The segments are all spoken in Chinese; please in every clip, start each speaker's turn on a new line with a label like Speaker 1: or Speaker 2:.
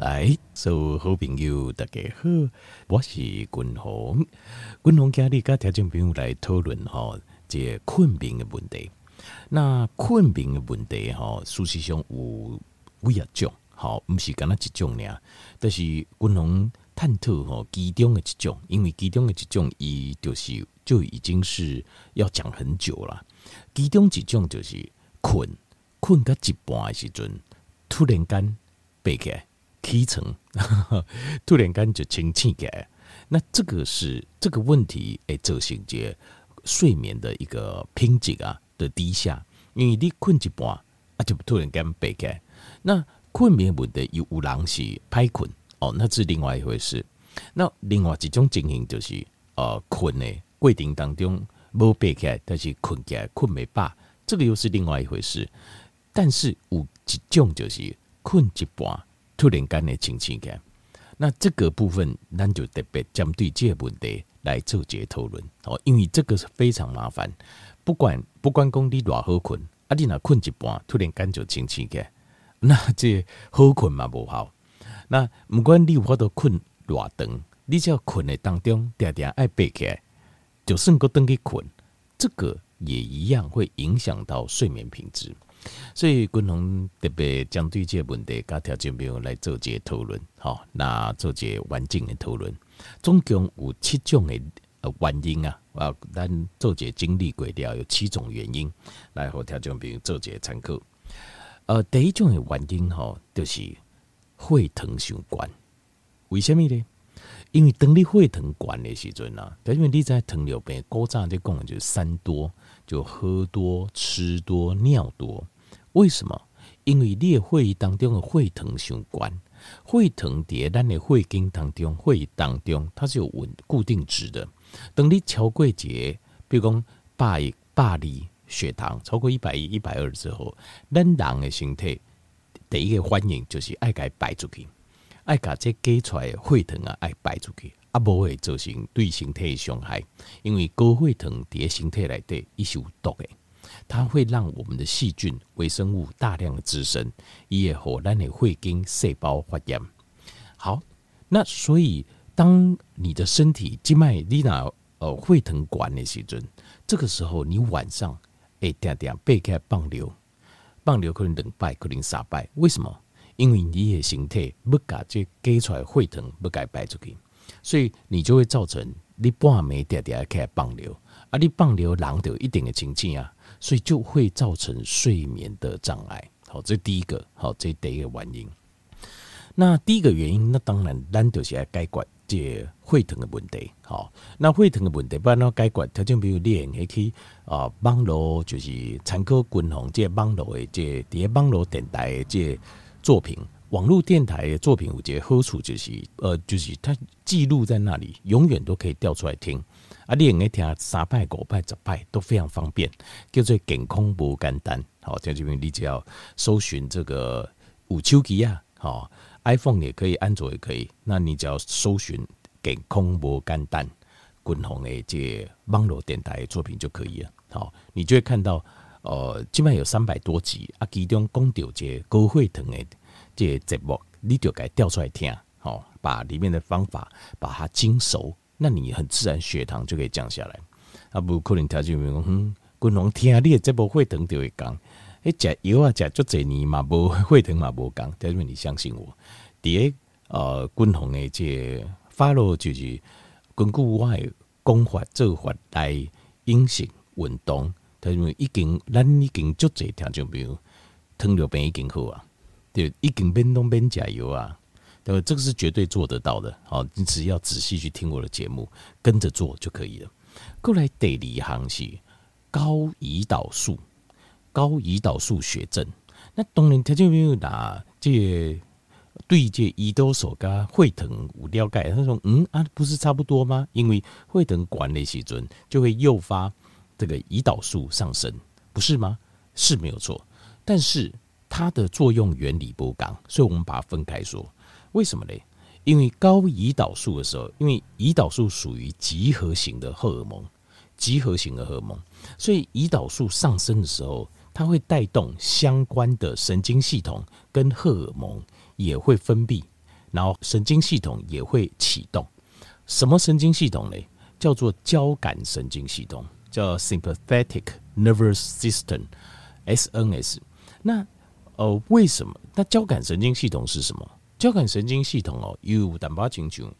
Speaker 1: 来，所有好朋友大家好，我是君宏。君宏今日跟听众朋友来讨论哈，这困眠的问题。那困眠的问题哈，事实上有几啊种，好，不是干那一种俩，但是君宏探讨哈，其中的一种，因为其中的一种，伊就是就已经是要讲很久了。其中一种就是困，困到一半的时阵，突然间背起来。起床，突然间就清醒起来，那这个是这个问题诶，造成这睡眠的一个品质啊的低下，因为你困一半啊，就突然间背起来，那困眠问题有有人是歹困哦，那是另外一回事。那另外一种情形就是呃困的过程当中无背起来，但是困起来困没饱，这个又是另外一回事。但是有一种就是困一半。突然间的清醒感，那这个部分，咱就特别针对这个问题来做节讨论哦，因为这个是非常麻烦。不管不管讲你偌好困，啊，你若困一半，突然间就清醒感，那这好困嘛无效。那不管你有法度困偌长，你只要困的当中，定定爱爬起来，就算阁转去困，这个也一样会影响到睡眠品质。所以，共同特别针对这个问题，跟听众朋友来做这个讨论，好，那做这个完整的讨论，总共有七种的呃原因啊，啊，咱做这个经历过了有七种原因，来和听众朋友做这个参考。呃，第一种的原因吼，就是血糖相关，为什么呢？因为当你血糖悬的时阵啊，因为你在糖尿病古早在讲就是三多，就喝多、吃多、尿多。为什么？因为你的血液当中的血糖上悬，血糖在咱的血经当中，血液当中它是有稳固定值的。等你超过节，比如讲百一、百二血糖超过一百一、一百二之后，咱人的身体第一个反应就是爱给排出去。爱把这给出来的血糖啊，爱排出去，啊，不会造成对身体的伤害。因为高血糖在身体内底伊是有毒的，它会让我们的细菌、微生物大量的滋生，也会让你血经细胞发炎。好，那所以当你的身体静脉你那呃血糖管的时阵，这个时候你晚上会定定背开放流，放流可能两摆，可能三摆，为什么？因为你的身体不把这给出来血糖不该排出去，所以你就会造成你半暝点点开始放流，啊，你放流人就有一定的情境啊，所以就会造成睡眠的障碍。好，这第一个，好，这第一个原因。那第一个原因，那当然咱就是要解决这血糖的问题。好，那血糖的问题不然要解决，条件比如练也可以啊，网络就是参考军红这网络的这啲网络电台的这。作品，网络电台的作品，我觉得好处就是，呃，就是它记录在那里，永远都可以调出来听。啊，你用来听三拜、五拜、十拜都非常方便，叫做健康无简单。好，在这边你只要搜寻这个有手机啊，好，iPhone 也可以，安卓也可以。那你只要搜寻健康无简单，滚红的这网络电台的作品就可以了。好，你就会看到。呃，基本有三百多集啊，其中讲到这高血糖的这节目，你就该调出来听，好，把里面的方法把它精熟，那你很自然血糖就可以降下来。啊，不可能条件讲，嗯，观众听你的这部血糖就会降，诶，食药啊食足侪年嘛，无血糖嘛无降，但是你相信我，第一，呃，观众的这发落就是根据我的讲法做法来饮食运动。他因为已经，咱已经足侪听众朋友，糖尿病已经好啊，对，已经免拢免加油啊，对吧？这个是绝对做得到的。好，你只要仔细去听我的节目，跟着做就可以了。过来第二项是高胰岛素，高胰岛素血症。那当然他就没有拿这对这胰岛素跟血糖有了解，他说嗯啊，不是差不多吗？因为血糖管理时阵就会诱发。这个胰岛素上升，不是吗？是没有错，但是它的作用原理不刚，所以我们把它分开说。为什么呢？因为高胰岛素的时候，因为胰岛素属于集合型的荷尔蒙，集合型的荷尔蒙，所以胰岛素上升的时候，它会带动相关的神经系统跟荷尔蒙也会分泌，然后神经系统也会启动。什么神经系统呢？叫做交感神经系统，叫 Sympathetic Nervous System（SNS）。那呃，为什么？那交感神经系统是什么？交感神经系统哦，有淡薄清楚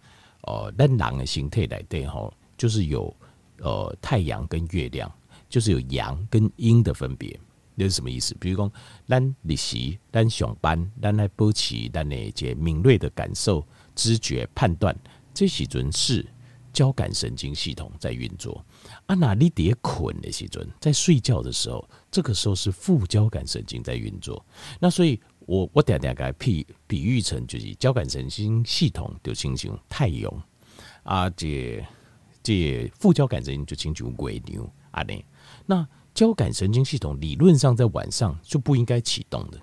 Speaker 1: 哦，咱人的形态来对哈，就是有呃太阳跟月亮，就是有阳跟阴的分别。这是什么意思？比如说，咱日时、咱上班、咱来保持咱的一些敏锐的感受、知觉、判断，这时阵是交感神经系统在运作。啊，那你得困的时阵，在睡觉的时候，这个时候是副交感神经在运作。那所以我我点点给比比喻成就是交感神经系统就亲像太阳啊，这这副交感神经就亲像月亮啊，呢那。交感神经系统理论上在晚上就不应该启动的，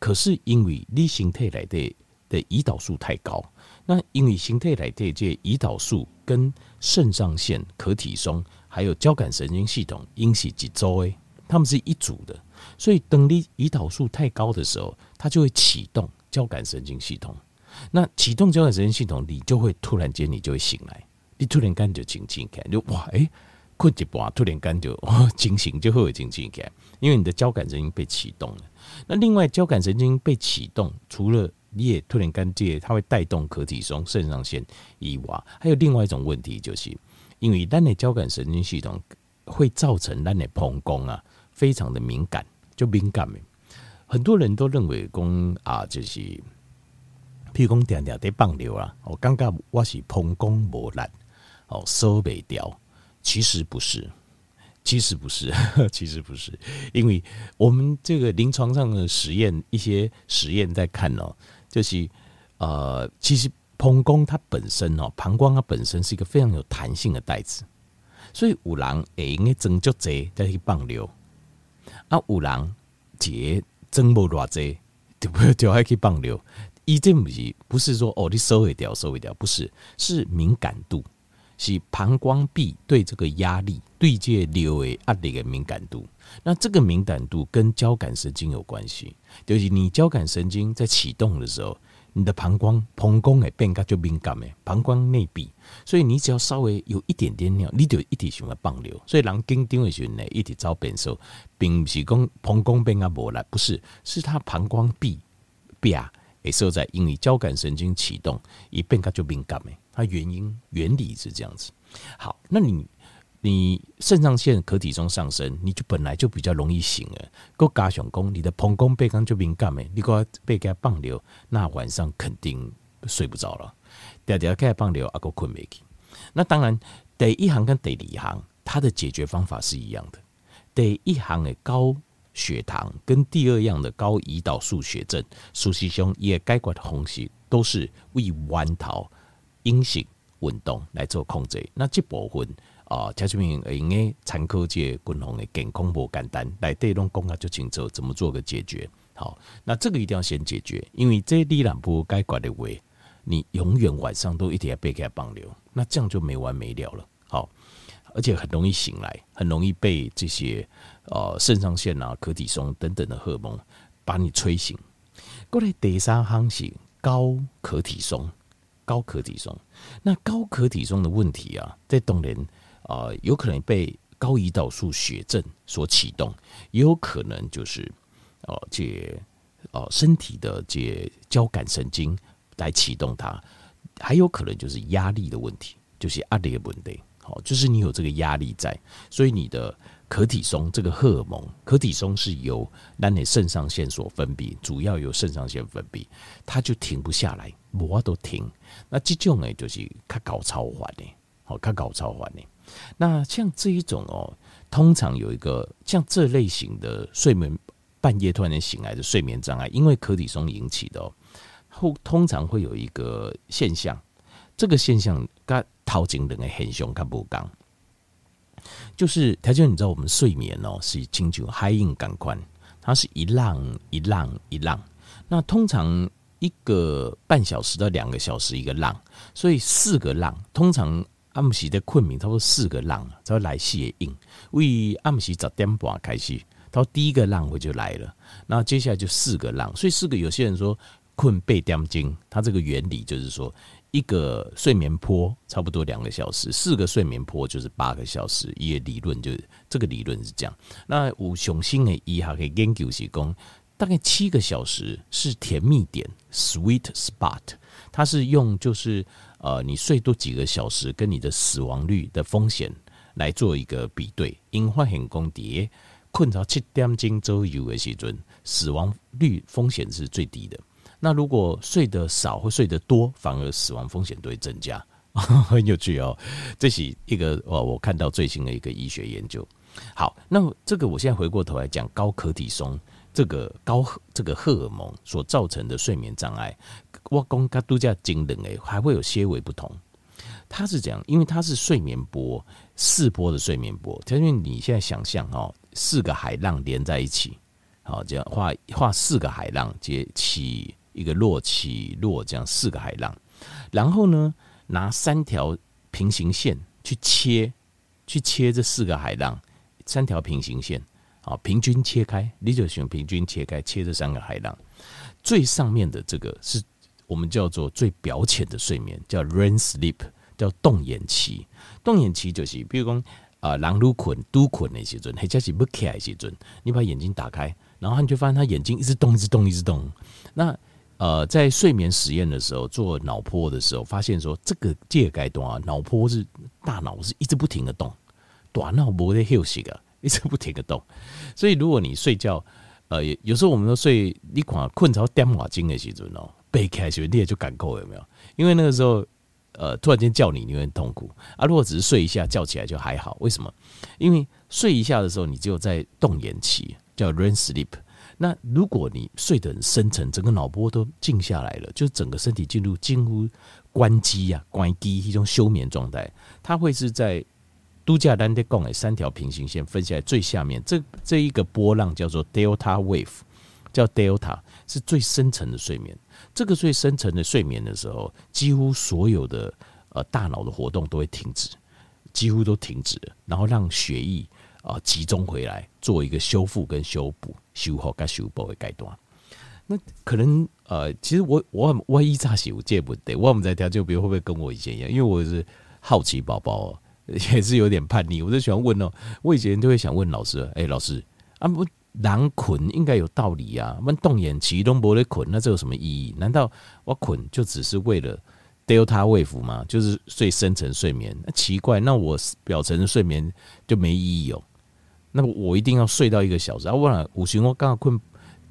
Speaker 1: 可是因为你形态来的的胰岛素太高，那因为形态来的这胰岛素跟肾上腺、可体松还有交感神经系统因是几周诶，他们是一组的，所以等你胰岛素太高的时候，它就会启动交感神经系统。那启动交感神经系统，你就会突然间你就会醒来，你突然间就清醒起来，就哇诶。困一半，突然间就 惊醒，就会有惊醒感，因为你的交感神经被启动了。那另外，交感神经被启动，除了你也突然间这它会带动可体松、肾上腺以外，还有另外一种问题，就是因为咱的交感神经系统会造成咱的膀胱啊非常的敏感，就敏感。很多人都认为讲啊，就是譬如讲点点在放尿啊，我感觉我是膀胱无力，哦，收不掉。其实不是，其实不是，其实不是，因为我们这个临床上的实验，一些实验在看哦，就是呃，其实膀胱它本身哦，膀胱它本身是一个非常有弹性的袋子，所以有人会用增足侪再去放尿，啊，有人节增无偌侪，就不就还去放尿，一定不是不是说哦，你收一掉收一掉，不是，是敏感度。是膀胱壁对这个压力、对这流为压力的敏感度。那这个敏感度跟交感神经有关系，就是你交感神经在启动的时候，你的膀胱膀胱会变个就敏感诶，膀胱内壁，所以你只要稍微有一点点尿，你就一直想要放尿。所以人紧张的时候呢，一直遭变数，并不是讲膀胱变个无力，不是，是他膀胱壁壁也受在因为交感神经启动，一变个就敏感诶。它原因原理是这样子。好，那你你肾上腺可体松上升，你就本来就比较容易醒了。够加上功，你的膀胱被刚就敏感诶，你给被给放流，那晚上肯定睡不着了。第二天开放流，阿个困没去。那当然，第一行跟第二行，它的解决方法是一样的。第一行的高血糖跟第二样的高胰岛素血症，实际上也解决的方式都是为弯桃。饮食运动来做控制，那这部分啊，条件应该参考这些均衡的健康不简单，来对拢讲啊就清楚怎么做个解决。好，那这个一定要先解决，因为这你若不解决的话，你永远晚上都一定要被给它绑流，那这样就没完没了了。好，而且很容易醒来，很容易被这些呃肾上腺啊、可体松等等的荷尔蒙把你催醒。过来第三行是高可体松。高可体松，那高可体松的问题啊，在当然啊，有可能被高胰岛素血症所启动，也有可能就是哦，这哦身体的这交感神经来启动它，还有可能就是压力的问题，就是压力的问题。好，就是你有这个压力在，所以你的。可体松这个荷尔蒙，可体松是由咱的肾上腺所分泌，主要由肾上腺分泌，它就停不下来，无法度停。那这种呢，就是较高超环的，好，较高超环的。那像这一种哦，通常有一个像这类型的睡眠半夜突然间醒来的睡眠障碍，因为可体松引起的，后通常会有一个现象，这个现象跟头前两个现象较不同。就是条件，你知道我们睡眠哦是清楚海印感官，它是一浪一浪一浪。那通常一个半小时到两个小时一个浪，所以四个浪。通常暗时的困眠，差不多四个浪才会来吸引。为暗时十点半开始，到第一个浪我就来了。那接下来就四个浪，所以四个有些人说困被点钟，它这个原理就是说，一个睡眠波差不多两个小时，四个睡眠波就是八个小时。一个理论就是这个理论是这样。那有雄性的一哈可以研究是讲，大概七个小时是甜蜜点 （sweet spot），它是用就是呃，你睡多几个小时跟你的死亡率的风险来做一个比对。因发现讲在困到七点钟左右的时阵，死亡率风险是最低的。那如果睡得少或睡得多，反而死亡风险都会增加，很有趣哦。这是一个哦，我看到最新的一个医学研究。好，那这个我现在回过头来讲高可体松这个高这个荷尔蒙所造成的睡眠障碍，我讲它度假惊人诶，还会有些微不同。它是这样，因为它是睡眠波，四波的睡眠波。因为你现在想象哦，四个海浪连在一起，好，这样画画四个海浪接起。一个落起落，这样四个海浪，然后呢，拿三条平行线去切，去切这四个海浪，三条平行线，啊，平均切开，你就选平均切开，切这三个海浪，最上面的这个是我们叫做最表浅的睡眠，叫 REM sleep，叫动眼期。动眼期就是，比如说啊，狼撸捆、都捆那些阵，或者是不开那些阵，你把眼睛打开，然后你就发现他眼睛一直动，一直动，一直动，那。呃，在睡眠实验的时候做脑波的时候，发现说这个界该动啊，脑波是大脑是一直不停的动，短脑波在休息啊，一直不停的动。所以如果你睡觉，呃，有时候我们都睡，你看困着点瓦精的时阵哦，被开学你也就感够有没有？因为那个时候，呃，突然间叫你，你会很痛苦啊。如果只是睡一下，叫起来就还好。为什么？因为睡一下的时候，你只有在动眼期，叫 REM sleep。那如果你睡得很深沉，整个脑波都静下来了，就整个身体进入近乎关机呀、关机一种休眠状态，它会是在度假单的共诶三条平行线分下来最下面，这这一个波浪叫做 Delta Wave，叫 Delta 是最深层的睡眠。这个最深层的睡眠的时候，几乎所有的呃大脑的活动都会停止，几乎都停止了，然后让血液。啊，集中回来做一个修复跟修补、修好跟修补的阶段。那可能呃，其实我我我一扎西我戒不得，我们在调就比如会不会跟我以前一样？因为我是好奇宝宝，也是有点叛逆，我就喜欢问哦。我以前就会想问老师，哎、老师啊，不狼捆应该有道理啊，问动眼期都不会困，那这有什么意义？难道我捆就只是为了？Delta Wave 嘛，就是最深层睡眠。那奇怪，那我表层的睡眠就没意义哦。那么我一定要睡到一个小时啊！我然五旬我刚好困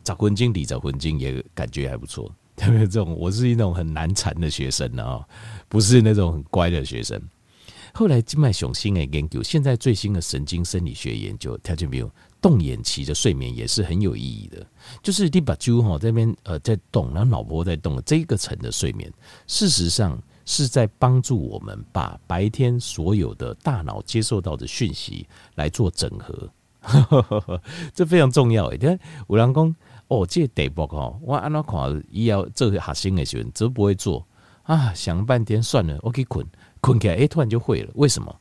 Speaker 1: 早昏经理早昏经也感觉还不错。特别这种，我是一种很难缠的学生啊，不是那种很乖的学生。后来静脉雄心诶研究，现在最新的神经生理学研究，条件没有动眼期的睡眠也是很有意义的。就是你把猪哈这边呃在动，然后脑波在动，这一个层的睡眠，事实上。是在帮助我们把白天所有的大脑接受到的讯息来做整合，这非常重要。诶，有人讲哦，这个题目哈，我按照看，伊要做核心的时候，都不会做啊，想半天算了，我可以困困起来，诶，突然就会了。为什么？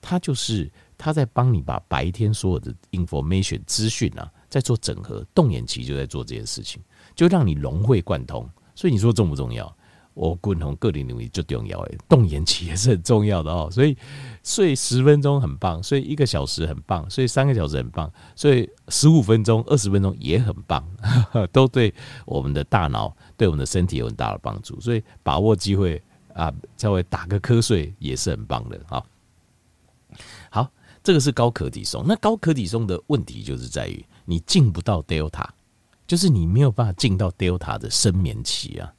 Speaker 1: 他就是他在帮你把白天所有的 information 资讯啊，在做整合。动眼期就在做这件事情，就让你融会贯通。所以你说重不重要？我共同个人领域最重要诶，动眼期也是很重要的哦。所以睡十分钟很棒，睡一个小时很棒，睡三个小时很棒，睡十五分钟、二十分钟也很棒，都对我们的大脑、对我们的身体有很大的帮助。所以把握机会啊，稍微打个瞌睡也是很棒的。好，好，这个是高可体松。那高可体松的问题就是在于你进不到 Delta，就是你没有办法进到 Delta 的深眠期啊。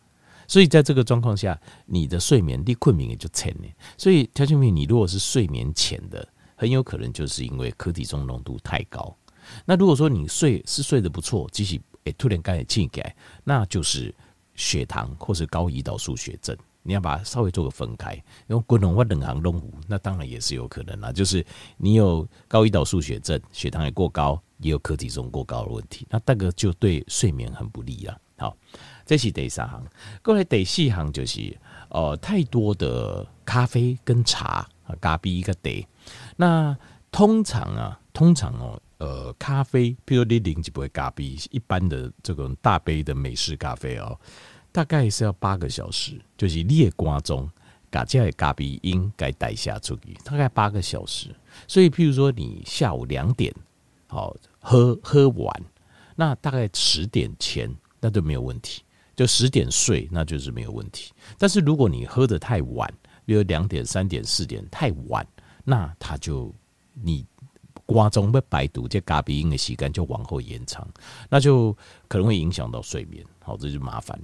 Speaker 1: 所以在这个状况下，你的睡眠力困眠也就浅了。所以条件品，你如果是睡眠浅的，很有可能就是因为可体中浓度太高。那如果说你睡是睡得不错，即使诶突然间也起来，那就是血糖或是高胰岛素血症。你要把它稍微做个分开，用滚龙或冷行龙那当然也是有可能啦。就是你有高胰岛素血症，血糖也过高，也有可体中过高的问题，那这个就对睡眠很不利了。好。这是第三行，过来第四行就是呃太多的咖啡跟茶啊，咖啡一个得。那通常啊，通常哦，呃，咖啡，譬如你喝一杯咖啡，一般的这种大杯的美式咖啡哦，大概是要八个小时，就是你的瓜中，把这咖啡因该带下出去，大概八个小时。所以，譬如说你下午两点，好喝喝完，那大概十点前那就没有问题，就十点睡那就是没有问题。但是如果你喝得太晚，比如两点、三点、四点太晚，那他就你。瓜中被白毒，这咖啡因的时间就往后延长，那就可能会影响到睡眠，好，这就麻烦。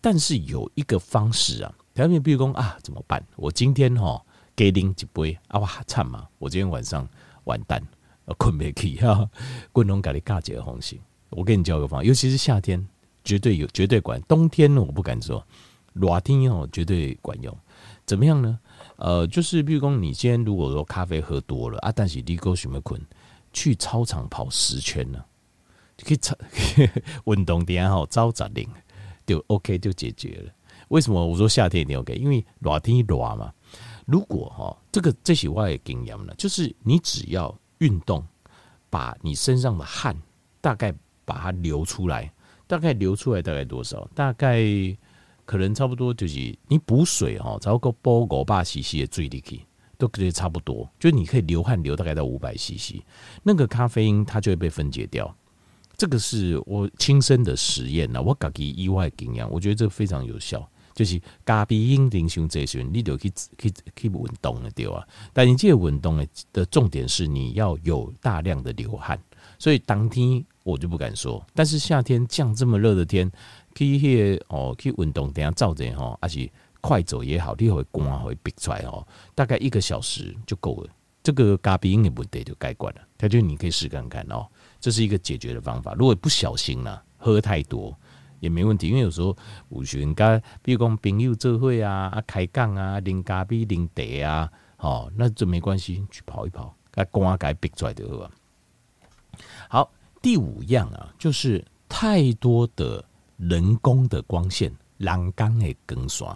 Speaker 1: 但是有一个方式啊，他们比如说啊，怎么办？我今天哈给您几杯啊，哇惨嘛！我今天晚上完蛋，困不起哈，滚龙咖喱咖姐的红心，我给你教个方法，尤其是夏天，绝对有，绝对管。冬天呢，我不敢说，热天哦，绝对管用。怎么样呢？呃，就是比如说，你今天如果说咖啡喝多了啊，但是你够什么困，去操场跑十圈呢，可以操 运动点好，招杂灵就 OK 就解决了。为什么我说夏天一定 OK？因为热天热嘛。如果哈，这个这些我也经验了，就是你只要运动，把你身上的汗大概把它流出来，大概流出来大概多少？大概。可能差不多就是你补水哦，找个煲五百 CC 的水进去，都可以差不多。就你可以流汗流大概到五百 CC，那个咖啡因它就会被分解掉。这个是我亲身的实验呐，我搞个意外经验，我觉得这非常有效。就是咖啡因零雄这些，你就去去去运动了对吧？但你这个运动的的重点是你要有大量的流汗，所以当天我就不敢说。但是夏天降这么热的天。去迄个哦，去运动，等下照着吼，还是快走也好，你会汗会逼出来哦，大概一个小时就够了。这个咖啡因的问题就解决了，他就你可以试看看哦，这是一个解决的方法。如果不小心呢，喝太多也没问题，因为有时候有时人家，比如讲朋友聚会啊，啊开讲啊，啉咖啡啉茶啊，哦，那就没关系，去跑一跑，把汗给逼出来就好了。好，第五样啊，就是太多的。人工的光线，人工的光线。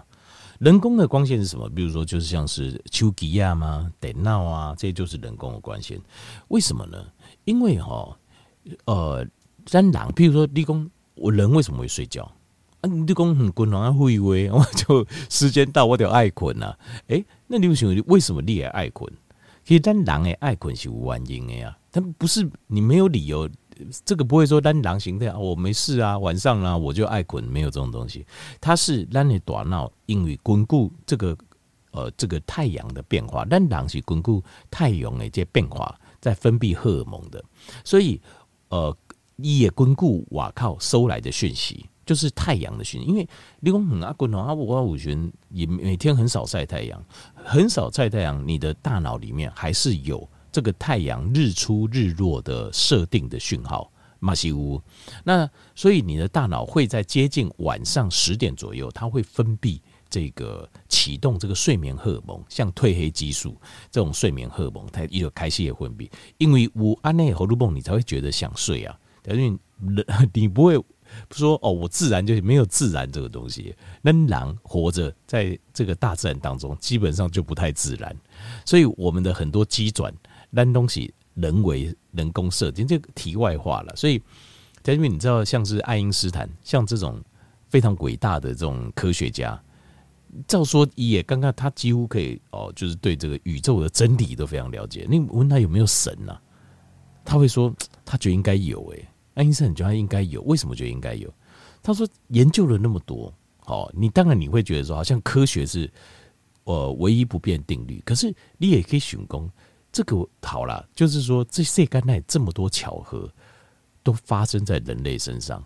Speaker 1: 人工的光线是什么？比如说，就是像是手机啊嘛、电脑啊，这就是人工的光线。为什么呢？因为哈，呃，咱人，比如说，你讲我人为什么会睡觉？啊，你就讲很困难啊，会以为 我就时间到我得爱困呐。诶，那你为什么？为什么你也爱困？其实咱人诶爱困是有原因的呀，但不是你没有理由。这个不会说单狼形态啊，我没事啊，晚上啊我就爱困，没有这种东西。它是咱的大脑因为巩固这个呃这个太阳的变化，咱人是巩固太阳的这变化在分泌荷尔蒙的，所以呃也巩固瓦靠收来的讯息，就是太阳的讯息。因为你讲很阿困啊，我五旬也每天很少晒太阳，很少晒太阳，你的大脑里面还是有。这个太阳日出日落的设定的讯号，马西乌，那所以你的大脑会在接近晚上十点左右，它会分泌这个启动这个睡眠荷尔蒙，像褪黑激素这种睡眠荷尔蒙，它一个开始也分泌，因为无安内荷尔蒙，你才会觉得想睡啊。因为你不会说哦，我自然就没有自然这个东西。那狼活着在这个大自然当中，基本上就不太自然，所以我们的很多机转。烂东西人为人工设计，这个题外话了。所以，在这边你知道，像是爱因斯坦，像这种非常伟大的这种科学家，照说也刚刚他几乎可以哦，就是对这个宇宙的真理都非常了解。你问他有没有神呢？啊？他会说他觉得应该有。诶，爱因斯坦觉得他应该有，为什么觉得应该有？他说研究了那么多，哦，你当然你会觉得说，好像科学是呃唯一不变定律，可是你也可以寻功。这个好了，就是说，这世间内这么多巧合都发生在人类身上，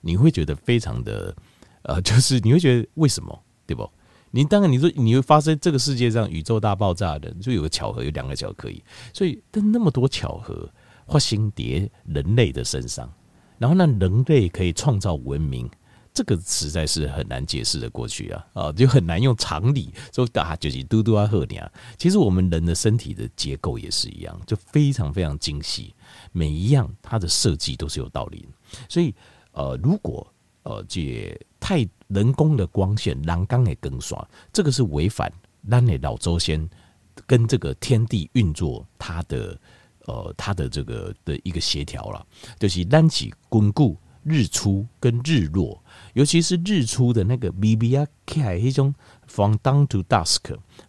Speaker 1: 你会觉得非常的呃，就是你会觉得为什么，对不？你当然你说你会发生这个世界上宇宙大爆炸的，就有个巧合，有两个巧合可以，所以但那么多巧合发生蝶人类的身上，然后呢，人类可以创造文明。这个实在是很难解释的过去啊，啊，就很难用常理说啊，就是嘟嘟啊贺年。其实我们人的身体的结构也是一样，就非常非常精细，每一样它的设计都是有道理的。所以，呃，如果呃这太人工的光线，栏杆也更刷，这个是违反咱的老祖先跟这个天地运作它的呃它的这个的一个协调了，就是单起巩固。日出跟日落，尤其是日出的那个 B B 啊，开一种 from dawn to dusk，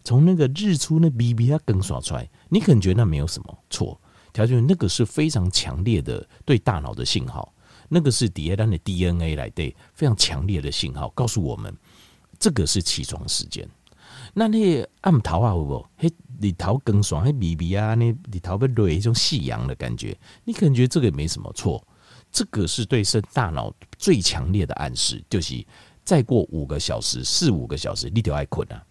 Speaker 1: 从那个日出那 B B 啊更刷出来，你可能觉得那没有什么错，条件那个是非常强烈的对大脑的信号，那个是 D N A 的 D N A 来对非常强烈的信号，告诉我们这个是起床时间。那那暗头啊，有无？嘿，日头更爽，嘿，咪咪啊，那日头被雷一种夕阳的感觉，你可能觉得这个没什么错。这个是对身大脑最强烈的暗示，就是再过五个小时、四五个小时，你就爱困啊。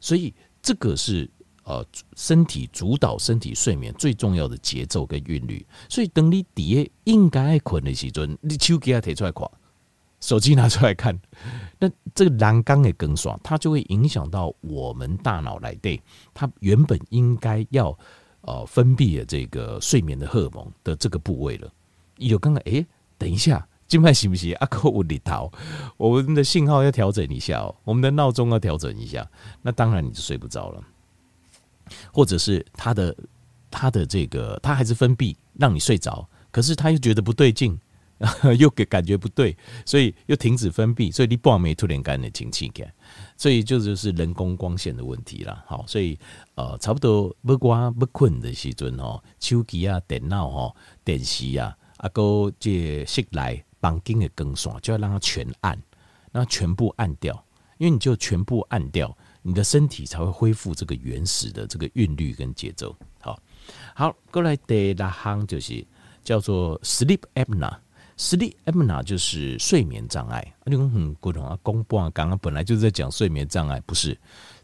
Speaker 1: 所以这个是呃身体主导身体睡眠最重要的节奏跟韵律。所以等你底下应该爱困的时阵，你手机要提出来看，手机拿出来看，那这个栏杆的更爽，它就会影响到我们大脑来对它原本应该要呃分泌的这个睡眠的荷尔蒙的这个部位了。有刚刚哎，等一下，今晚行不行？阿扣我里头，我们的信号要调整一下哦，我们的闹钟要调整一下。那当然你就睡不着了，或者是他的他的这个他还是分泌让你睡着，可是他又觉得不对劲，又给感觉不对，所以又停止分泌，所以你半夜突然间的清醒感，所以就就是人工光线的问题了。好，所以呃，差不多不关不困的时阵哦，手机啊、电脑哦、电视啊。阿哥，这室内房间的更爽，就要让它全暗，让它全部暗掉，因为你就全部暗掉，你的身体才会恢复这个原始的这个韵律跟节奏。好，好，过来第六行就是叫做 sleep apnea sleep apnea 就是睡眠障碍。你讲很古董啊，公布啊，刚刚本来就是在讲睡眠障碍，不是？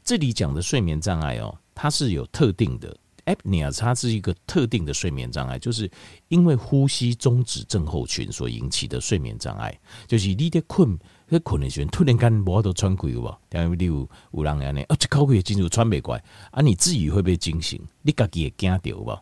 Speaker 1: 这里讲的睡眠障碍哦，它是有特定的。apnea 它是一个特定的睡眠障碍，就是因为呼吸中止症候群所引起的睡眠障碍。就是你在困，在困的时候突然间无法度喘气有无？因为你有有人安尼，啊，这口气进入喘不过来啊，你自己会被惊醒，你自己也惊到吧？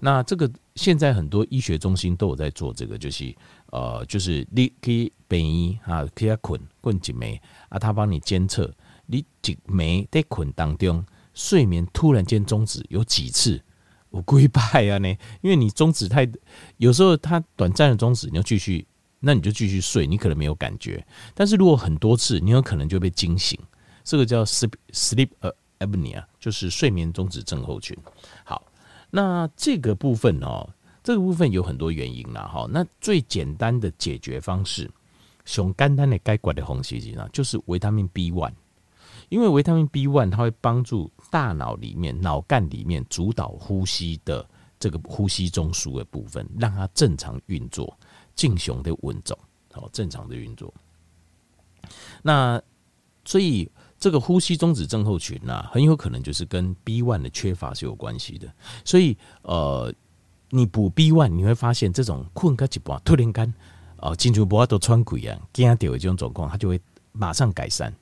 Speaker 1: 那这个现在很多医学中心都有在做这个，就是呃，就是你可以便医啊，可以困困几枚啊，他帮你监测你几枚在困当中。睡眠突然间终止有几次？我跪拜啊！呢，因为你终止太，有时候它短暂的终止，你要继续，那你就继续睡，你可能没有感觉。但是如果很多次，你有可能就被惊醒，这个叫 sleep sleep apnea，就是睡眠终止症候群。好，那这个部分哦，这个部分有很多原因啦。哈，那最简单的解决方式，熊肝单的该管的红细菌呢，就是维他命 B one，因为维他命 B one 它会帮助。大脑里面、脑干里面主导呼吸的这个呼吸中枢的部分，让它正常运作，正常的稳重，好，正常的运作。那所以这个呼吸中止症候群啊，很有可能就是跟 B one 的缺乏是有关系的。所以呃，你补 B one，你会发现这种困个几半突然间啊，进入不要都穿鬼啊，惊掉的这种状况，它就会马上改善。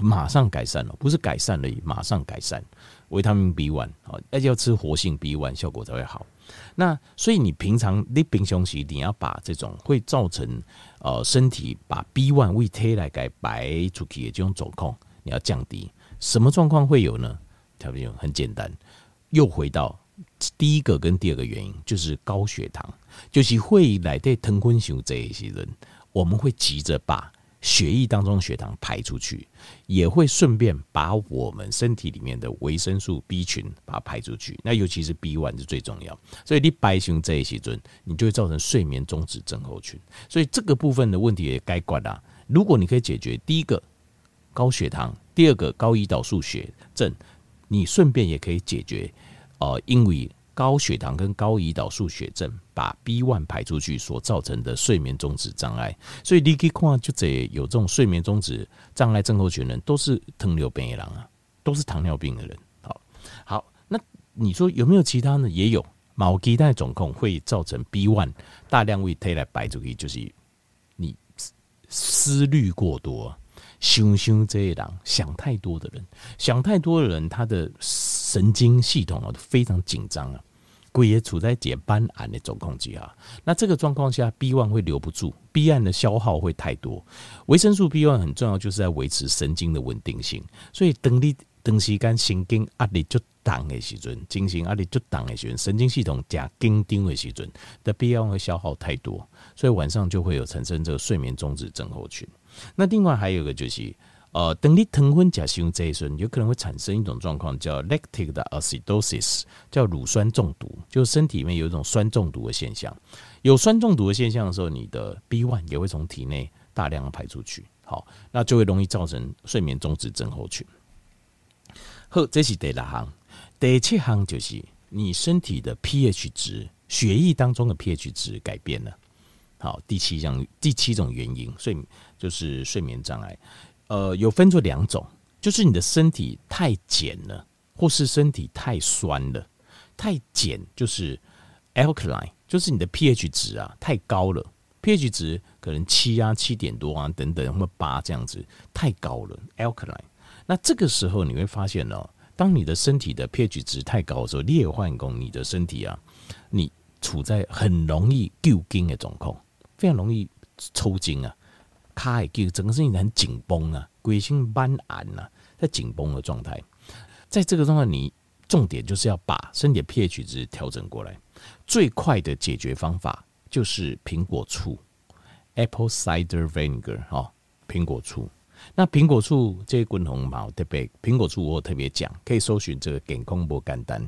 Speaker 1: 马上改善了，不是改善而已，马上改善。维他命 B one 啊，而且要吃活性 B one，效果才会好。那所以你平常你平常时你要把这种会造成呃身体把 B one 胃推来改白出去的这种状况，你要降低。什么状况会有呢？条件很简单，又回到第一个跟第二个原因，就是高血糖，就是会来对疼昏熊这一些人，我们会急着把。血液当中血糖排出去，也会顺便把我们身体里面的维生素 B 群把它排出去。那尤其是 B one 是最重要，所以你白熊这一些人，你就会造成睡眠中止症候群。所以这个部分的问题也该管啦。如果你可以解决第一个高血糖，第二个高胰岛素血症，你顺便也可以解决呃，因为。高血糖跟高胰岛素血症把 B one 排出去所造成的睡眠中止障碍，所以你可以看就这有这种睡眠中止障碍症候群人都是糖尿病的人啊，都是糖尿病的人。好，好，那你说有没有其他呢？也有，某几代总控会造成 B one 大量胃推来排出去，就是你思虑过多，想想这一档想太多的人，想太多的人，他的。神经系统啊都非常紧张啊，鬼也处在解斑癌的总控制啊。那这个状况下，B one 会留不住，B 案的消耗会太多。维生素 B one 很重要，就是在维持神经的稳定性。所以等你长时间神经压力就重的时阵，精神压力就重的时阵，神经系统加紧张的时阵的必要会消耗太多，所以晚上就会有产生这个睡眠中止症候群。那另外还有一个就是，呃，等你糖分加使用这一阵，有可能会产生一种状况叫 lactic 的 acidosis，叫乳酸中毒，就是身体里面有一种酸中毒的现象。有酸中毒的现象的时候，你的 B one 也会从体内大量的排出去，好，那就会容易造成睡眠中止症候群。好，这是第六行，第七行就是你身体的 pH 值，血液当中的 pH 值改变了。好，第七项，第七种原因，睡就是睡眠障碍。呃，有分作两种，就是你的身体太碱了，或是身体太酸了。太碱就是 alkaline。就是你的 pH 值啊太高了，pH 值可能七啊七点多啊等等，或八这样子太高了，alkaline。那这个时候你会发现呢，当你的身体的 pH 值太高的时候，裂换工你的身体啊，你处在很容易旧筋的状况，非常容易抽筋啊，卡也旧，整个身体很紧绷啊，鬼心斑暗啊，在紧绷的状态。在这个状态，你重点就是要把身体的 pH 值调整过来。最快的解决方法就是苹果醋 （Apple Cider Vinegar） 哦，苹果醋。那苹果醋这些滚红毛特别，苹果醋我特别讲，可以搜寻这个《健康无简单》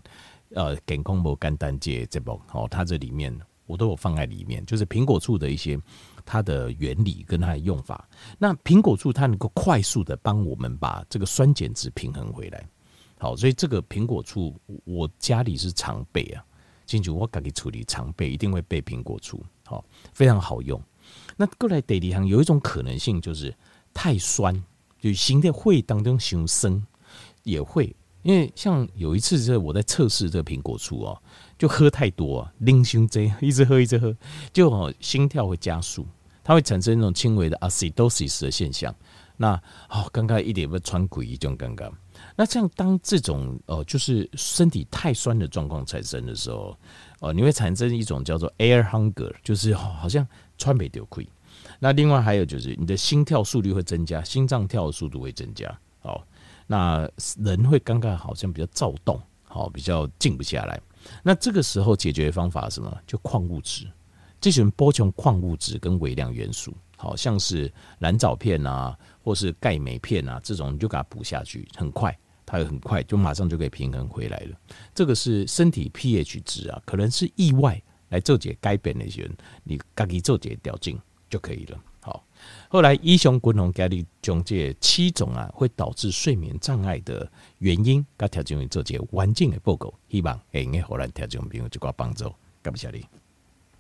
Speaker 1: 呃，《健康无简单》这这部哦，它这里面我都有放在里面，就是苹果醋的一些它的原理跟它的用法。那苹果醋它能够快速的帮我们把这个酸碱值平衡回来。好，所以这个苹果醋我家里是常备啊。进去，我赶紧处理常备，一定会备苹果醋，好，非常好用。那过来第二项有一种可能性就是太酸，就心在会当中伤生也会，因为像有一次是我在测试这个苹果醋哦，就喝太多啊，拎胸这一直喝一直喝，就心跳会加速，它会产生一种轻微的 acidosis 的现象。那好，刚刚一点不穿鬼一种刚刚。那这样，当这种呃，就是身体太酸的状况产生的时候，呃，你会产生一种叫做 air hunger，就是好像穿没丢亏。那另外还有就是你的心跳速率会增加，心脏跳的速度会增加。哦，那人会刚刚好像比较躁动，好，比较静不下来。那这个时候解决方法什么？就矿物质，这种补充矿物质跟微量元素，好像是蓝藻片啊，或是钙镁片啊，这种你就给它补下去，很快。它很快就马上就可以平衡回来了。这个是身体 pH 值啊，可能是意外来做解改变的人，你自己做解调整就可以了。后来医生共同给你讲这七种啊会导致睡眠障碍的原因，甲调整做些环境的报告，希望会给荷兰调整朋友一寡帮助。感谢你。